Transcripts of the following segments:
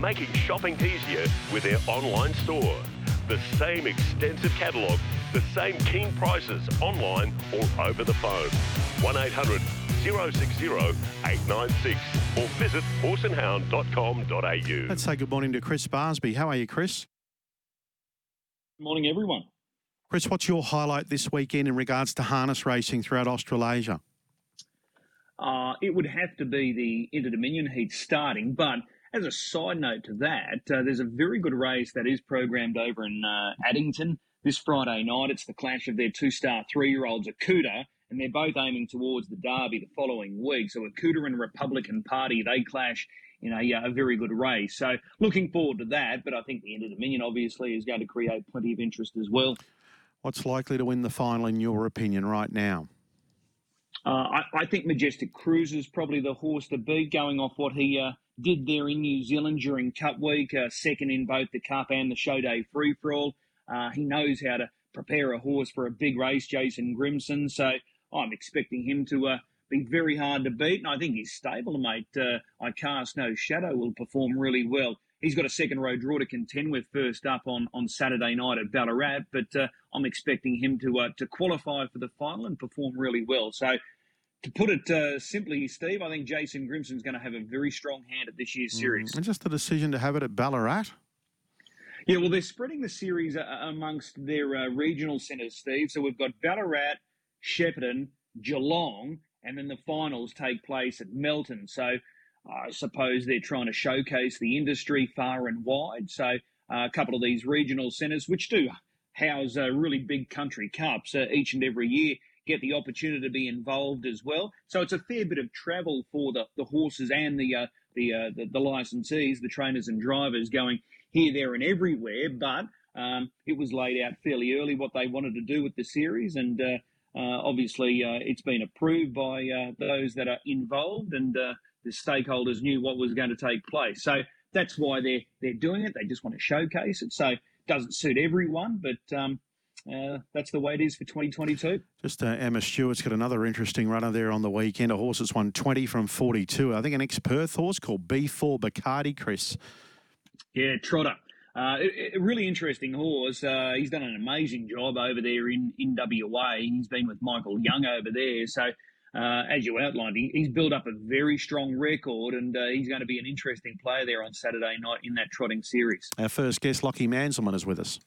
making shopping easier with their online store. The same extensive catalogue, the same keen prices online or over the phone. 1800 060 896 or visit horseandhound.com.au. Let's say good morning to Chris Barsby. How are you, Chris? Good morning, everyone. Chris, what's your highlight this weekend in regards to harness racing throughout Australasia? Uh, it would have to be the Inter Dominion heat starting, but as a side note to that, uh, there's a very good race that is programmed over in uh, Addington this Friday night. It's the clash of their two-star three-year-olds, Akuta, and they're both aiming towards the Derby the following week. So Akuta and Republican Party, they clash in a, uh, a very good race. So looking forward to that, but I think the Inter Dominion obviously is going to create plenty of interest as well. What's likely to win the final, in your opinion, right now? Uh, I, I, think Majestic Cruise is probably the horse to beat, going off what he uh, did there in New Zealand during Cup Week, uh, second in both the Cup and the Show Day Free for All. Uh, he knows how to prepare a horse for a big race, Jason Grimson. So I'm expecting him to uh, be very hard to beat. And I think his stablemate, uh, I Cast No Shadow, will perform really well. He's got a second row draw to contend with first up on, on Saturday night at Ballarat, but uh, I'm expecting him to uh, to qualify for the final and perform really well. So, to put it uh, simply, Steve, I think Jason Grimson's going to have a very strong hand at this year's series. Mm, and just the decision to have it at Ballarat. Yeah, well, they're spreading the series uh, amongst their uh, regional centres, Steve. So we've got Ballarat, Shepparton, Geelong, and then the finals take place at Melton. So I suppose they're trying to showcase the industry far and wide. So uh, a couple of these regional centres, which do house uh, really big country cups uh, each and every year, get the opportunity to be involved as well. So it's a fair bit of travel for the, the horses and the, uh, the, uh, the, the licensees, the trainers and drivers going here, there, and everywhere. But um, it was laid out fairly early what they wanted to do with the series, and uh, uh, obviously uh, it's been approved by uh, those that are involved, and the stakeholders knew what was going to take place. So that's why they're they're doing it. They just want to showcase it. So it doesn't suit everyone, but um, uh, that's the way it is for 2022. Just uh, Emma Stewart's got another interesting runner there on the weekend. A horse that's won 20 from 42. I think an ex-Perth horse called B4 Bacardi, Chris. Yeah, Trotter. Uh, a, a really interesting horse. Uh, he's done an amazing job over there in, in WA. He's been with Michael Young over there. So uh, as you outlined, he, he's built up a very strong record, and uh, he's going to be an interesting player there on Saturday night in that trotting series. Our first guest, Lockie Manzelmann, is with us.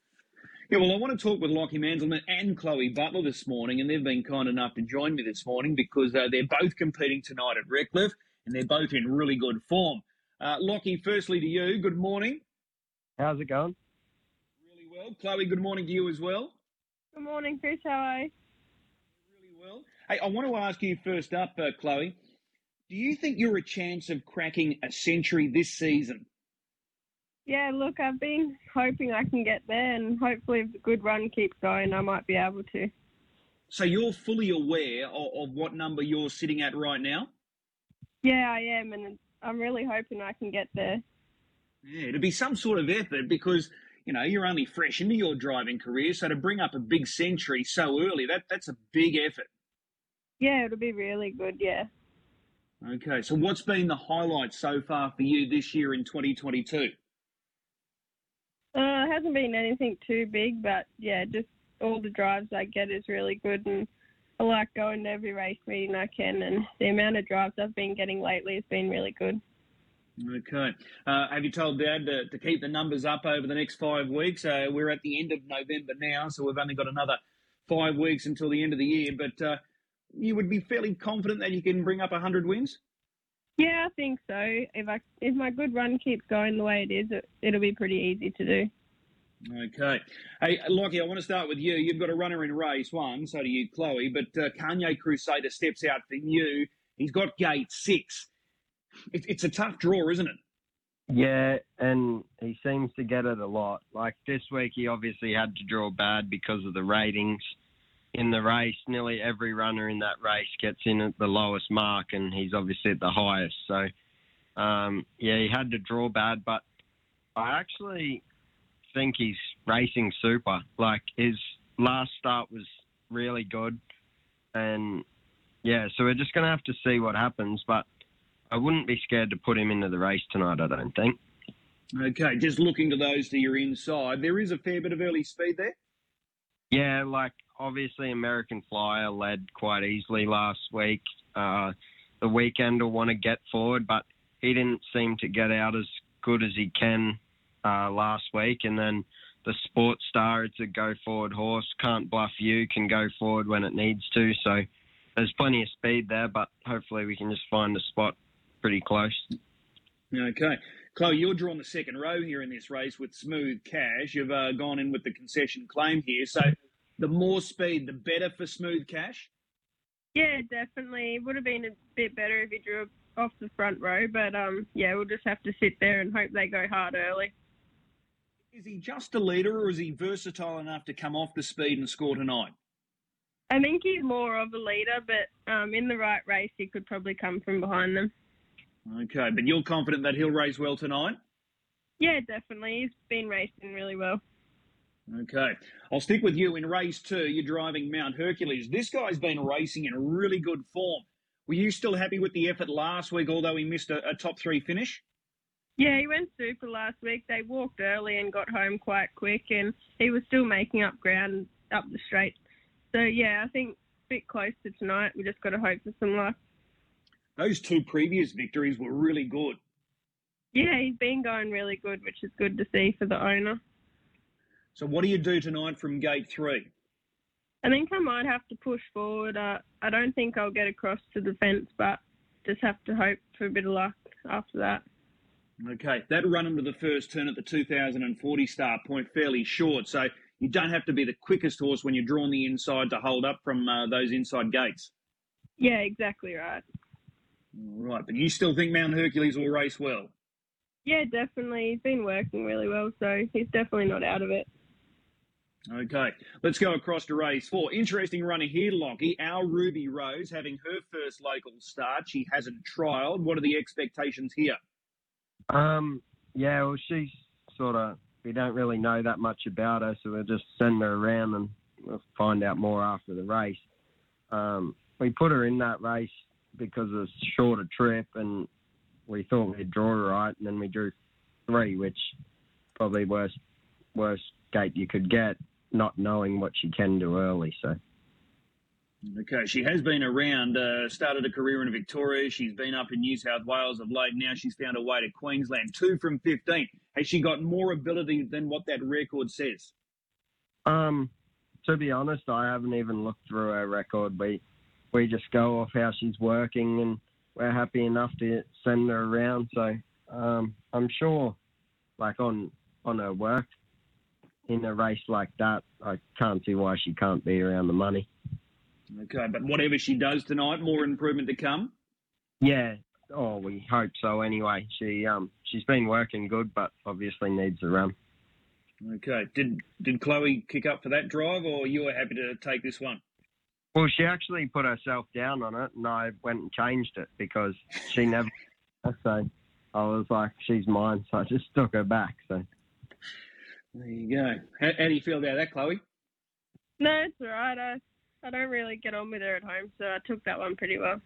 Yeah, well, I want to talk with Lockie Manzelmann and Chloe Butler this morning, and they've been kind enough to join me this morning because uh, they're both competing tonight at Redcliffe, and they're both in really good form. Uh, Lockie, firstly to you, good morning. How's it going? Really well. Chloe, good morning to you as well. Good morning, Chris. How are you? Really well. Hey, I want to ask you first up, uh, Chloe. Do you think you're a chance of cracking a century this season? Yeah, look, I've been hoping I can get there, and hopefully, if the good run keeps going, I might be able to. So you're fully aware of, of what number you're sitting at right now? Yeah, I am, and I'm really hoping I can get there. Yeah, it'd be some sort of effort because you know you're only fresh into your driving career, so to bring up a big century so early, that that's a big effort. Yeah, it'll be really good. Yeah. Okay, so what's been the highlight so far for you this year in 2022? Uh, it hasn't been anything too big, but yeah, just all the drives I get is really good, and I like going to every race meeting I can, and the amount of drives I've been getting lately has been really good. Okay. Uh, have you told Dad to, to, keep the numbers up over the next five weeks? Uh, we're at the end of November now, so we've only got another five weeks until the end of the year. But uh, you would be fairly confident that you can bring up 100 wins? Yeah, I think so. If I if my good run keeps going the way it is, it, it'll be pretty easy to do. Okay. Hey, Lockie, I want to start with you. You've got a runner in race one, so do you, Chloe. But uh, Kanye Crusader steps out for you. He's got gate six it, it's a tough draw, isn't it? Yeah, and he seems to get it a lot. Like this week, he obviously had to draw bad because of the ratings in the race. Nearly every runner in that race gets in at the lowest mark, and he's obviously at the highest. So, um, yeah, he had to draw bad, but I actually think he's racing super. Like his last start was really good, and yeah, so we're just gonna have to see what happens. But I wouldn't be scared to put him into the race tonight. I don't think. Okay, just looking to those to your inside, there is a fair bit of early speed there. Yeah, like obviously American Flyer led quite easily last week. Uh, the weekend will want to get forward, but he didn't seem to get out as good as he can uh, last week. And then the Sports Star, it's a go forward horse. Can't bluff you, can go forward when it needs to. So there's plenty of speed there, but hopefully we can just find a spot pretty close. Okay. Chloe, you're drawn the second row here in this race with Smooth Cash. You've uh, gone in with the concession claim here. So the more speed, the better for Smooth Cash? Yeah, definitely. It would have been a bit better if he drew off the front row, but um, yeah, we'll just have to sit there and hope they go hard early. Is he just a leader or is he versatile enough to come off the speed and score tonight? I think he's more of a leader, but um, in the right race, he could probably come from behind them. Okay, but you're confident that he'll race well tonight? Yeah, definitely. He's been racing really well. Okay. I'll stick with you in race two. You're driving Mount Hercules. This guy's been racing in really good form. Were you still happy with the effort last week, although he missed a, a top three finish? Yeah, he went super last week. They walked early and got home quite quick, and he was still making up ground up the straight. So, yeah, I think a bit close to tonight. We just got to hope for some luck. Those two previous victories were really good. Yeah, he's been going really good, which is good to see for the owner. So, what do you do tonight from gate three? I think I might have to push forward. Uh, I don't think I'll get across to the fence, but just have to hope for a bit of luck after that. Okay, that run into the first turn at the 2040 start point fairly short, so you don't have to be the quickest horse when you're drawn the inside to hold up from uh, those inside gates. Yeah, exactly right. All right, but you still think Mount Hercules will race well? Yeah, definitely. He's been working really well, so he's definitely not out of it. Okay, let's go across to race four. Interesting runner here, Lockie. Our Ruby Rose having her first local start. She hasn't trialled. What are the expectations here? Um, yeah, well, she's sort of, we don't really know that much about her, so we'll just send her around and we'll find out more after the race. Um, we put her in that race because of a shorter trip and we thought we'd draw her right, and then we drew three, which probably worst worst gate you could get not knowing what she can do early. So. Okay, she has been around, uh, started a career in Victoria. She's been up in New South Wales of late. Now she's found a way to Queensland. Two from 15. Has she got more ability than what that record says? Um, to be honest, I haven't even looked through her record. We, we just go off how she's working and we're happy enough to send her around. So, um, I'm sure, like on, on her work, in a race like that, I can't see why she can't be around the money. Okay, but whatever she does tonight, more improvement to come. Yeah. Oh, we hope so. Anyway, she um she's been working good, but obviously needs a run. Okay. Did did Chloe kick up for that drive, or you were happy to take this one? Well, she actually put herself down on it, and I went and changed it because she never. so I was like, she's mine, so I just took her back. So there you go. How, how do you feel about that, Chloe? No, it's all right. I, I don't really get on with her at home, so I took that one pretty well.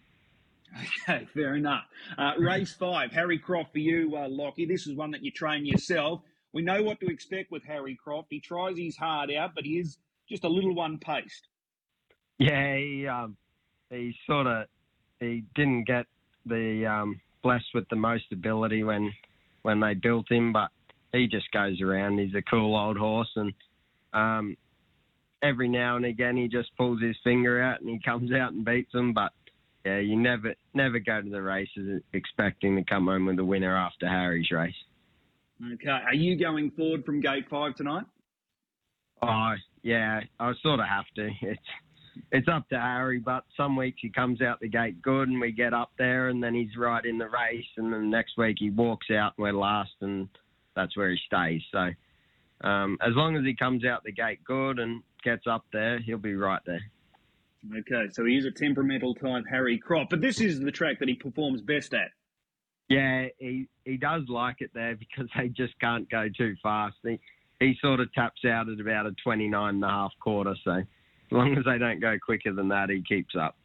Okay, fair enough. Uh, race five, Harry Croft for you, uh, Lockie. This is one that you train yourself. We know what to expect with Harry Croft. He tries his hard out, but he is just a little one paced. Yeah, he um, he sort of he didn't get the um, blessed with the most ability when when they built him, but he just goes around. He's a cool old horse, and um, every now and again he just pulls his finger out and he comes out and beats them. But yeah, you never never go to the races expecting to come home with a winner after Harry's race. Okay, are you going forward from gate five tonight? Oh yeah, I sort of have to. It's it's up to Harry, but some weeks he comes out the gate good and we get up there and then he's right in the race and then the next week he walks out and we're last and that's where he stays. So um, as long as he comes out the gate good and gets up there, he'll be right there. Okay, so he is a temperamental type Harry Croft, but this is the track that he performs best at. Yeah, he he does like it there because they just can't go too fast. He he sort of taps out at about a 29 and a half quarter, so as long as they don't go quicker than that, he keeps up.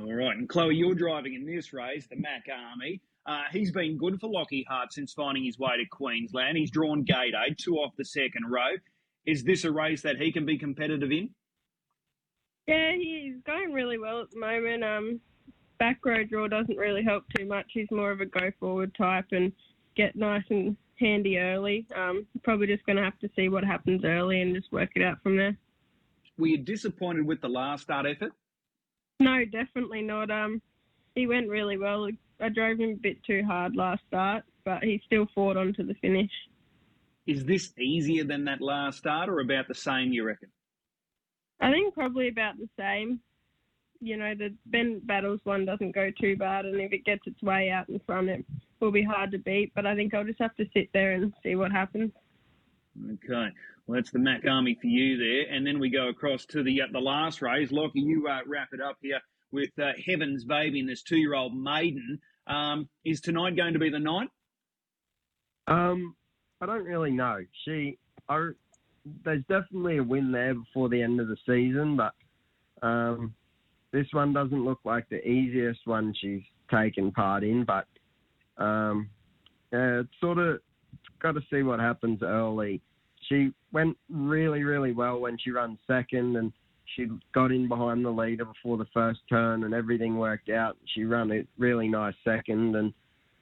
All right, and Chloe, you're driving in this race, the Mac Army. Uh, he's been good for Lockie Hart since finding his way to Queensland. He's drawn gate eight, two off the second row. Is this a race that he can be competitive in? Yeah, he's going really well at the moment. Um, back row draw doesn't really help too much. He's more of a go forward type and get nice and handy early. Um, probably just going to have to see what happens early and just work it out from there. Were you disappointed with the last start effort? No, definitely not. Um, he went really well. I drove him a bit too hard last start, but he still fought on to the finish. Is this easier than that last start, or about the same? You reckon? I think probably about the same. You know, the Ben Battles one doesn't go too bad, and if it gets its way out in front, it will be hard to beat. But I think I'll just have to sit there and see what happens. Okay. Well, that's the Mac Army for you there. And then we go across to the uh, the last race. Lockie, you uh, wrap it up here with uh, Heaven's Baby and this two year old maiden. Um, is tonight going to be the night? Um, I don't really know. She, I, there's definitely a win there before the end of the season, but um, this one doesn't look like the easiest one she's taken part in. But um, yeah, it's sort of got to see what happens early. She went really, really well when she ran second, and she got in behind the leader before the first turn, and everything worked out. She ran a really nice second, and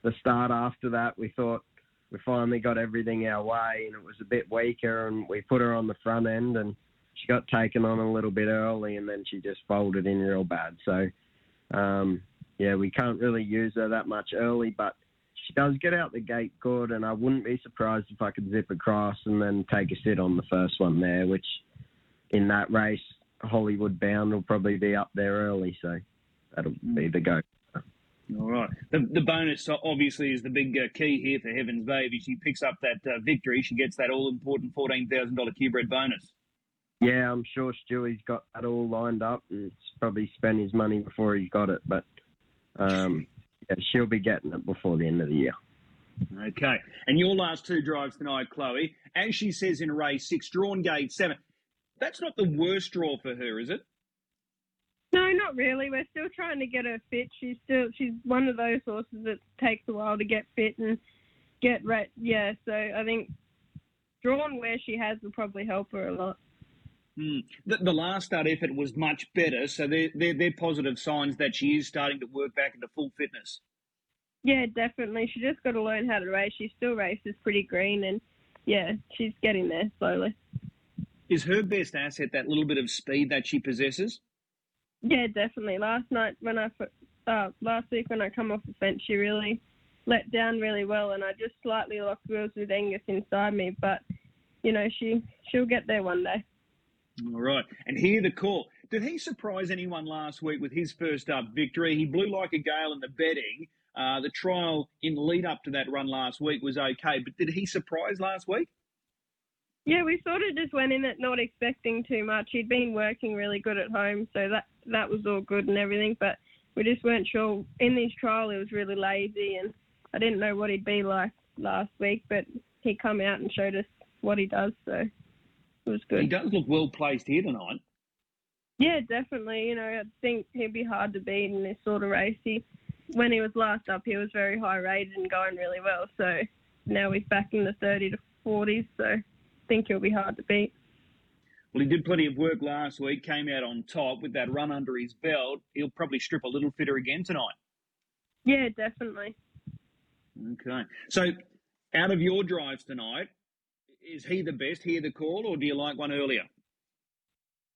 the start after that, we thought we finally got everything our way, and it was a bit weaker, and we put her on the front end, and she got taken on a little bit early, and then she just folded in real bad. So, um, yeah, we can't really use her that much early, but she does get out the gate good, and I wouldn't be surprised if I could zip across and then take a sit on the first one there, which in that race, Hollywood bound will probably be up there early, so that'll be the go. All right. The, the bonus obviously is the big uh, key here for Heaven's Baby. She picks up that uh, victory. She gets that all important $14,000 QBred bonus. Yeah, I'm sure Stewie's got that all lined up. He's probably spent his money before he got it, but um, yeah, she'll be getting it before the end of the year. Okay. And your last two drives tonight, Chloe, as she says in race six, drawn gate seven. That's not the worst draw for her, is it? No, not really. We're still trying to get her fit. She's still she's one of those horses that takes a while to get fit and get right. Yeah, so I think drawn where she has will probably help her a lot. Hmm. The, the, last start effort was much better, so they're, they're, they're positive signs that she is starting to work back into full fitness. Yeah, definitely. She just got to learn how to race. She still races pretty green, and yeah, she's getting there slowly. Is her best asset that little bit of speed that she possesses? Yeah, definitely. Last night when I uh, last week when I come off the fence, she really let down really well, and I just slightly locked wheels with Angus inside me. But you know, she she'll get there one day. All right, and hear the call. Did he surprise anyone last week with his first up victory? He blew like a gale in the betting. Uh, the trial in lead up to that run last week was okay, but did he surprise last week? Yeah, we sort of just went in it not expecting too much. He'd been working really good at home, so that that was all good and everything. But we just weren't sure. In this trial, he was really lazy, and I didn't know what he'd be like last week. But he come out and showed us what he does, so it was good. He does look well placed here tonight. Yeah, definitely. You know, I think he'd be hard to beat in this sort of race. He, when he was last up, he was very high rated and going really well. So now he's back in the 30 to 40s. So think he'll be hard to beat. Well, he did plenty of work last week, came out on top with that run under his belt. He'll probably strip a little fitter again tonight. Yeah, definitely. Okay. So, out of your drives tonight, is he the best? Hear the call, or do you like one earlier?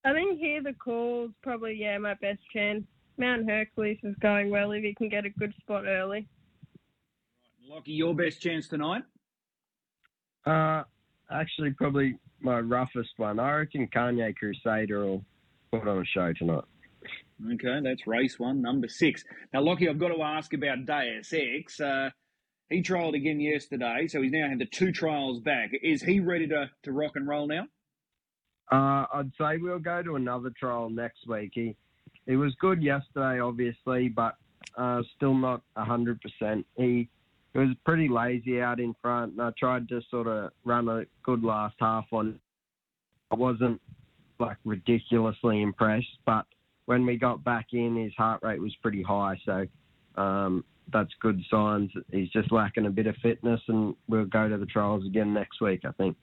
I think hear the call's probably yeah my best chance. Mount Hercules is going well if he can get a good spot early. Right. Lockie, your best chance tonight? Uh, actually probably my roughest one. I reckon Kanye Crusader will put on a show tonight. Okay, that's race one, number six. Now, Lockie, I've got to ask about Deus Ex. Uh, he trialled again yesterday, so he's now had the two trials back. Is he ready to, to rock and roll now? Uh, I'd say we'll go to another trial next week. He he was good yesterday, obviously, but uh, still not hundred percent. He it was pretty lazy out in front, and I tried to sort of run a good last half on. I wasn't like ridiculously impressed, but when we got back in, his heart rate was pretty high. So, um, that's good signs. He's just lacking a bit of fitness, and we'll go to the trials again next week, I think.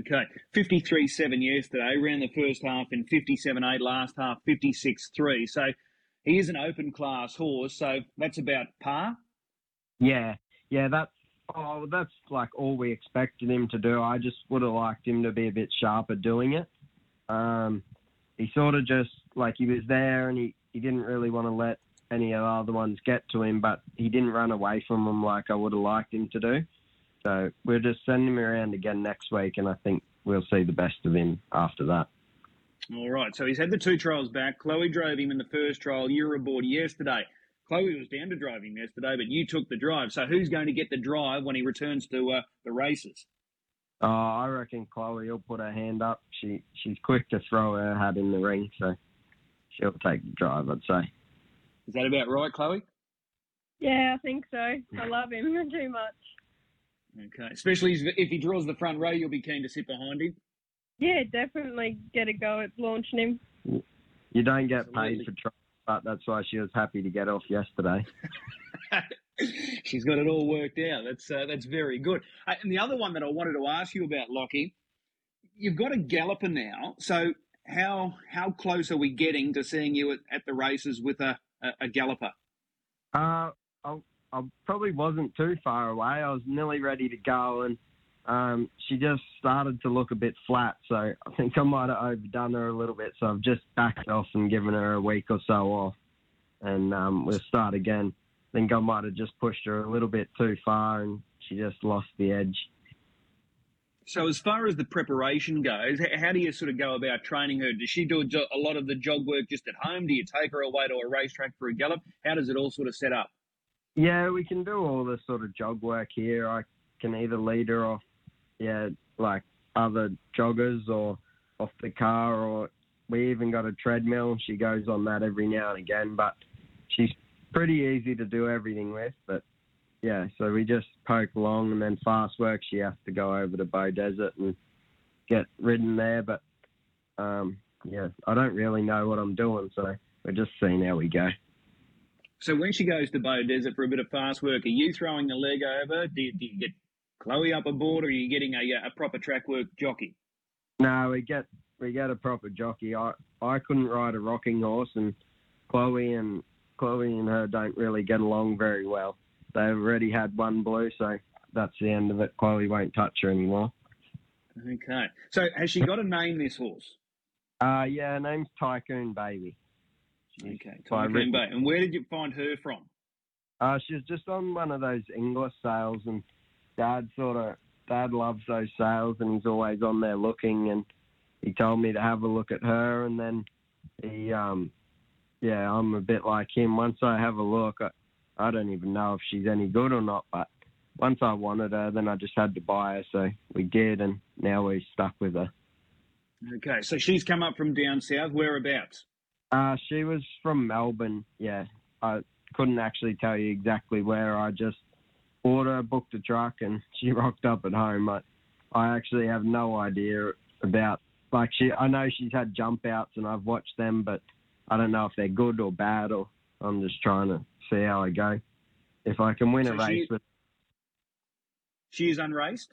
Okay. 53 7 yesterday, ran the first half in 57 8, last half 56 3. So he is an open class horse, so that's about par. Yeah, yeah, that's oh, that's like all we expected him to do. I just would have liked him to be a bit sharper doing it. Um, he sort of just like he was there and he, he didn't really want to let any of the other ones get to him, but he didn't run away from them like I would have liked him to do. So we'll just send him around again next week, and I think we'll see the best of him after that. All right. So he's had the two trials back. Chloe drove him in the first trial. You were aboard yesterday. Chloe was down to driving yesterday, but you took the drive. So who's going to get the drive when he returns to uh, the races? Oh, I reckon Chloe will put her hand up. She she's quick to throw her hat in the ring, so she'll take the drive. I'd say. Is that about right, Chloe? Yeah, I think so. I love him too much. Okay. Especially if he draws the front row, you'll be keen to sit behind him. Yeah, definitely get a go at launching him. You don't get Absolutely. paid for trials, but that's why she was happy to get off yesterday. She's got it all worked out. That's uh, that's very good. Uh, and the other one that I wanted to ask you about, Lockie, you've got a galloper now. So how how close are we getting to seeing you at, at the races with a, a, a galloper? Uh, I, I probably wasn't too far away. I was nearly ready to go, and um, she just started to look a bit flat. So I think I might have overdone her a little bit. So I've just backed off and given her a week or so off, and um, we'll start again. I think I might have just pushed her a little bit too far, and she just lost the edge. So as far as the preparation goes, how do you sort of go about training her? Does she do a, jo- a lot of the jog work just at home? Do you take her away to a racetrack for a gallop? How does it all sort of set up? Yeah, we can do all the sort of jog work here. I can either lead her off, yeah, like other joggers or off the car, or we even got a treadmill. She goes on that every now and again, but she's pretty easy to do everything with. But yeah, so we just poke along, and then fast work, she has to go over to Beaudesert and get ridden there. But um, yeah, I don't really know what I'm doing, so we're just seeing how we go. So when she goes to Beaudesert for a bit of fast work, are you throwing the leg over? Do you, do you get Chloe up aboard, or are you getting a, a proper track work jockey? No, we get we get a proper jockey. I I couldn't ride a rocking horse, and Chloe and Chloe and her don't really get along very well. They've already had one blue, so that's the end of it. Chloe won't touch her anymore. Okay. So has she got a name, this horse? Uh yeah, her name's Tycoon Baby. She's Okay. Tycoon Baby. And where did you find her from? Uh, she's just on one of those English sales, and Dad sort of Dad loves those sales, and he's always on there looking. And he told me to have a look at her, and then he, um, yeah, I'm a bit like him. Once I have a look, I, I don't even know if she's any good or not, but once I wanted her, then I just had to buy her, so we did, and now we're stuck with her. Okay. So she's come up from down south. Whereabouts? Uh, she was from Melbourne. Yeah, I couldn't actually tell you exactly where. I just ordered, booked a truck, and she rocked up at home. I, I actually have no idea about like she. I know she's had jump outs, and I've watched them, but I don't know if they're good or bad. Or I'm just trying to see how I go. If I can win So a race she- with, She is unraced.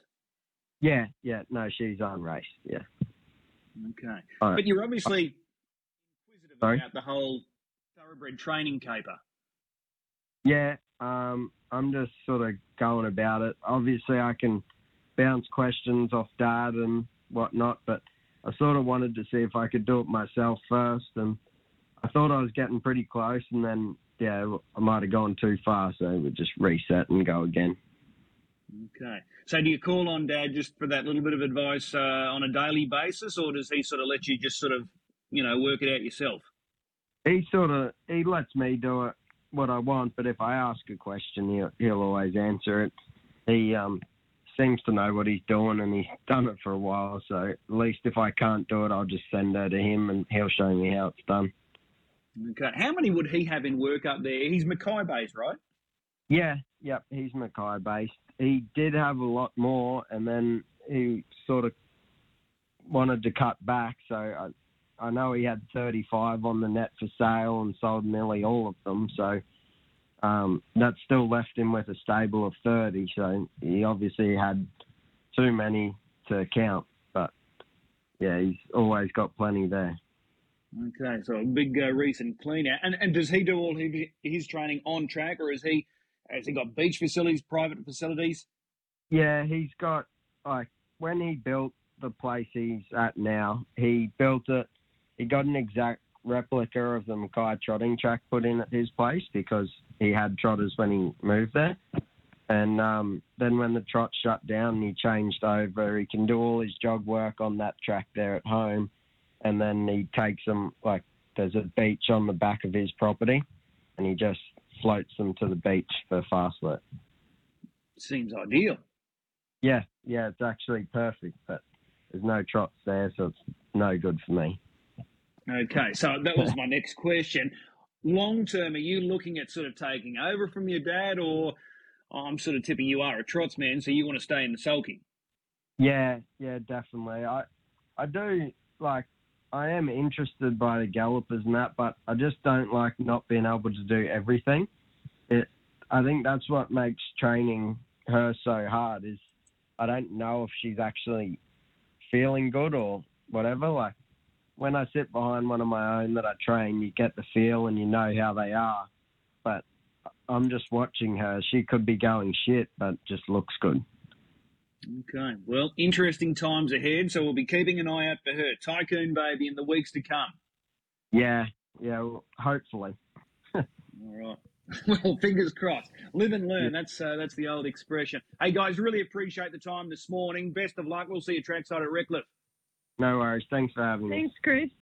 yeah, yeah, no, she's on race. Yeah, Okay. Right. But you're obviously inquisitive Sorry? about the whole thoroughbred training caper. Yeah, um, I'm just sort of going about it. Obviously, I can bounce questions off Dad and whatnot, but I sort of wanted to see if I could do it myself first, and I thought I was getting pretty close, and then yeah, I might have gone too far, so we just reset and go again. Okay. So do you call on Dad just for that little bit of advice uh, on a daily basis, or does he sort of let you just sort of, you know, work it out yourself? He sort of he lets me do it what I want, but if I ask a question, he'll he'll always answer it. He um seems to know what he's doing, and he's done it for a while. So at least if I can't do it, I'll just send her to him, and he'll show me how it's done. Okay. How many would he have in work up there? He's Mackay based, right? Yeah, yep, he's Mackay based. He did have a lot more, and then he sort of wanted to cut back. So I, I know he had 35 on the net for sale and sold nearly all of them. So um, that still left him with a stable of 30. So he obviously had too many to count. But yeah, he's always got plenty there. Okay, so a big uh, recent clean out. And and does he do all his, his training on track, or is he has he got beach facilities, private facilities? Yeah, he's got like when he built the place he's at now, he built it. He got an exact replica of the Mackay trotting track put in at his place because he had trotters when he moved there. And um, then when the trot shut down, he changed over. He can do all his jog work on that track there at home, and then he takes them like there's a beach on the back of his property, and he just floats them to the beach for fast work. Seems ideal. Yeah, yeah, it's actually perfect, but there's no trots there, so it's no good for me. Okay, so that was my next question. Long term, are you looking at sort of taking over from your dad, or I'm sort of tipping you are a trots man, so you want to stay in the sulky? Yeah, yeah, definitely. I, I do like. I am interested by the gallopers and that, but I just don't like not being able to do everything. It, I think that's what makes training her so hard. Is I don't know if she's actually feeling good or whatever. Like when I sit behind one of my own that I train, you get the feel and you know how they are. But I'm just watching her. She could be going shit, but just looks good. Okay, well, interesting times ahead, so we'll be keeping an eye out for her, Tycoon Baby, in the weeks to come. Yeah, yeah, well, hopefully. All right. Well, fingers crossed. Live and learn. That's uh, that's the old expression. Hey guys, really appreciate the time this morning. Best of luck. We'll see you trackside at Redcliffe. No worries. Thanks for having me. Thanks, Chris.